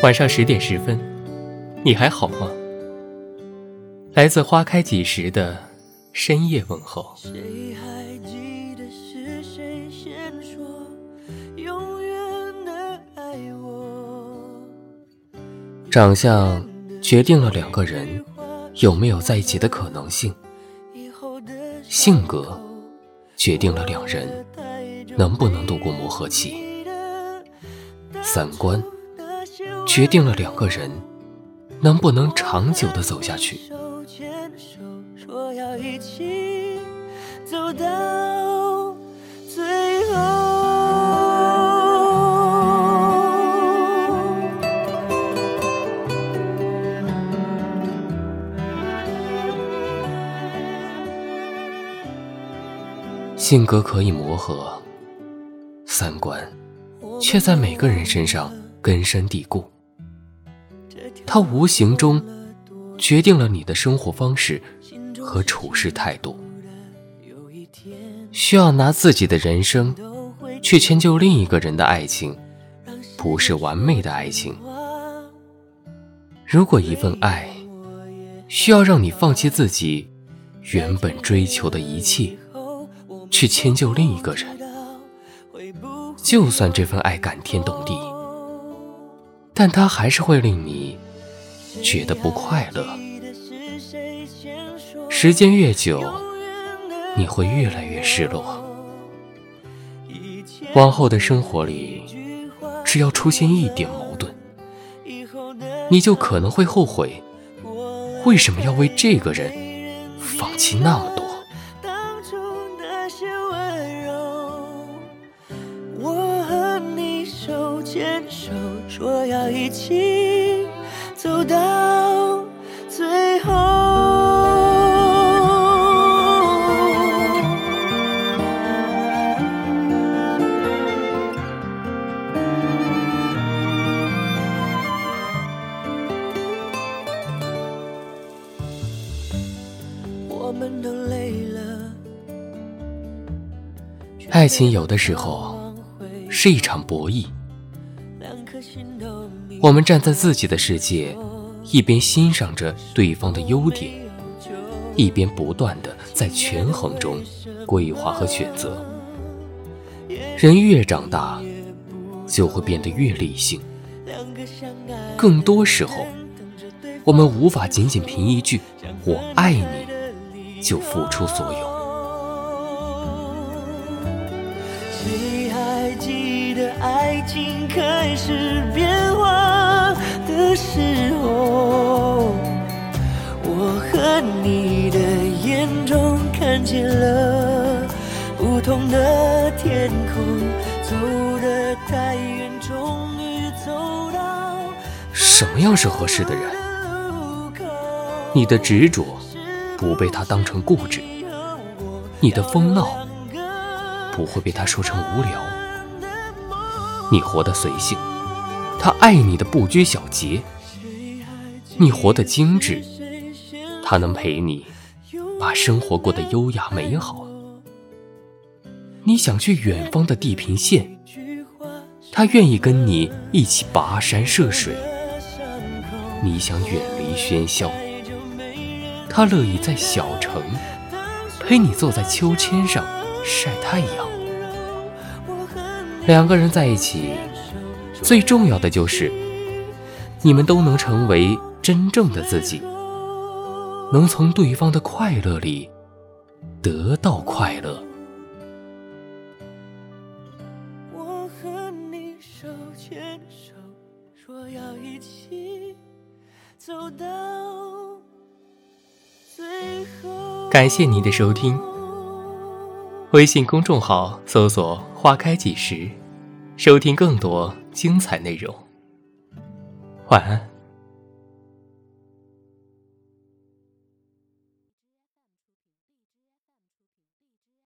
晚上十点十分，你还好吗？来自花开几时的深夜问候。长相决定了两个人有没有在一起的可能性，性格决定了两人能不能度过磨合期，三观决定了两个人能不能长久的走下去。性格可以磨合，三观却在每个人身上根深蒂固。它无形中决定了你的生活方式和处事态度。需要拿自己的人生去迁就另一个人的爱情，不是完美的爱情。如果一份爱需要让你放弃自己原本追求的一切。去迁就另一个人，就算这份爱感天动地，但它还是会令你觉得不快乐。时间越久，你会越来越失落。往后的生活里，只要出现一点矛盾，你就可能会后悔，为什么要为这个人放弃那么多。我和你手牵手说要一起走到最后。我们都累了。爱情有的时候是一场博弈。我们站在自己的世界，一边欣赏着对方的优点，一边不断的在权衡中规划和选择。人越长大，就会变得越理性。更多时候，我们无法仅仅凭一句“我爱你”就付出所有。谁还记得爱情开始变？时候，我和你的眼中看见了不同的天空。走得太远，终于走到。什么样是合适的人？你的执着不被他当成固执，你的疯闹不会被他说成无聊，你活得随性。他爱你的不拘小节，你活得精致，他能陪你把生活过得优雅美好。你想去远方的地平线，他愿意跟你一起跋山涉水。你想远离喧嚣，他乐意在小城陪你坐在秋千上晒太阳。两个人在一起。最重要的就是，你们都能成为真正的自己，能从对方的快乐里得到快乐。我和你手牵手，说要一起走到最后。感谢您的收听，微信公众号搜索“花开几时”，收听更多。精彩内容，晚安。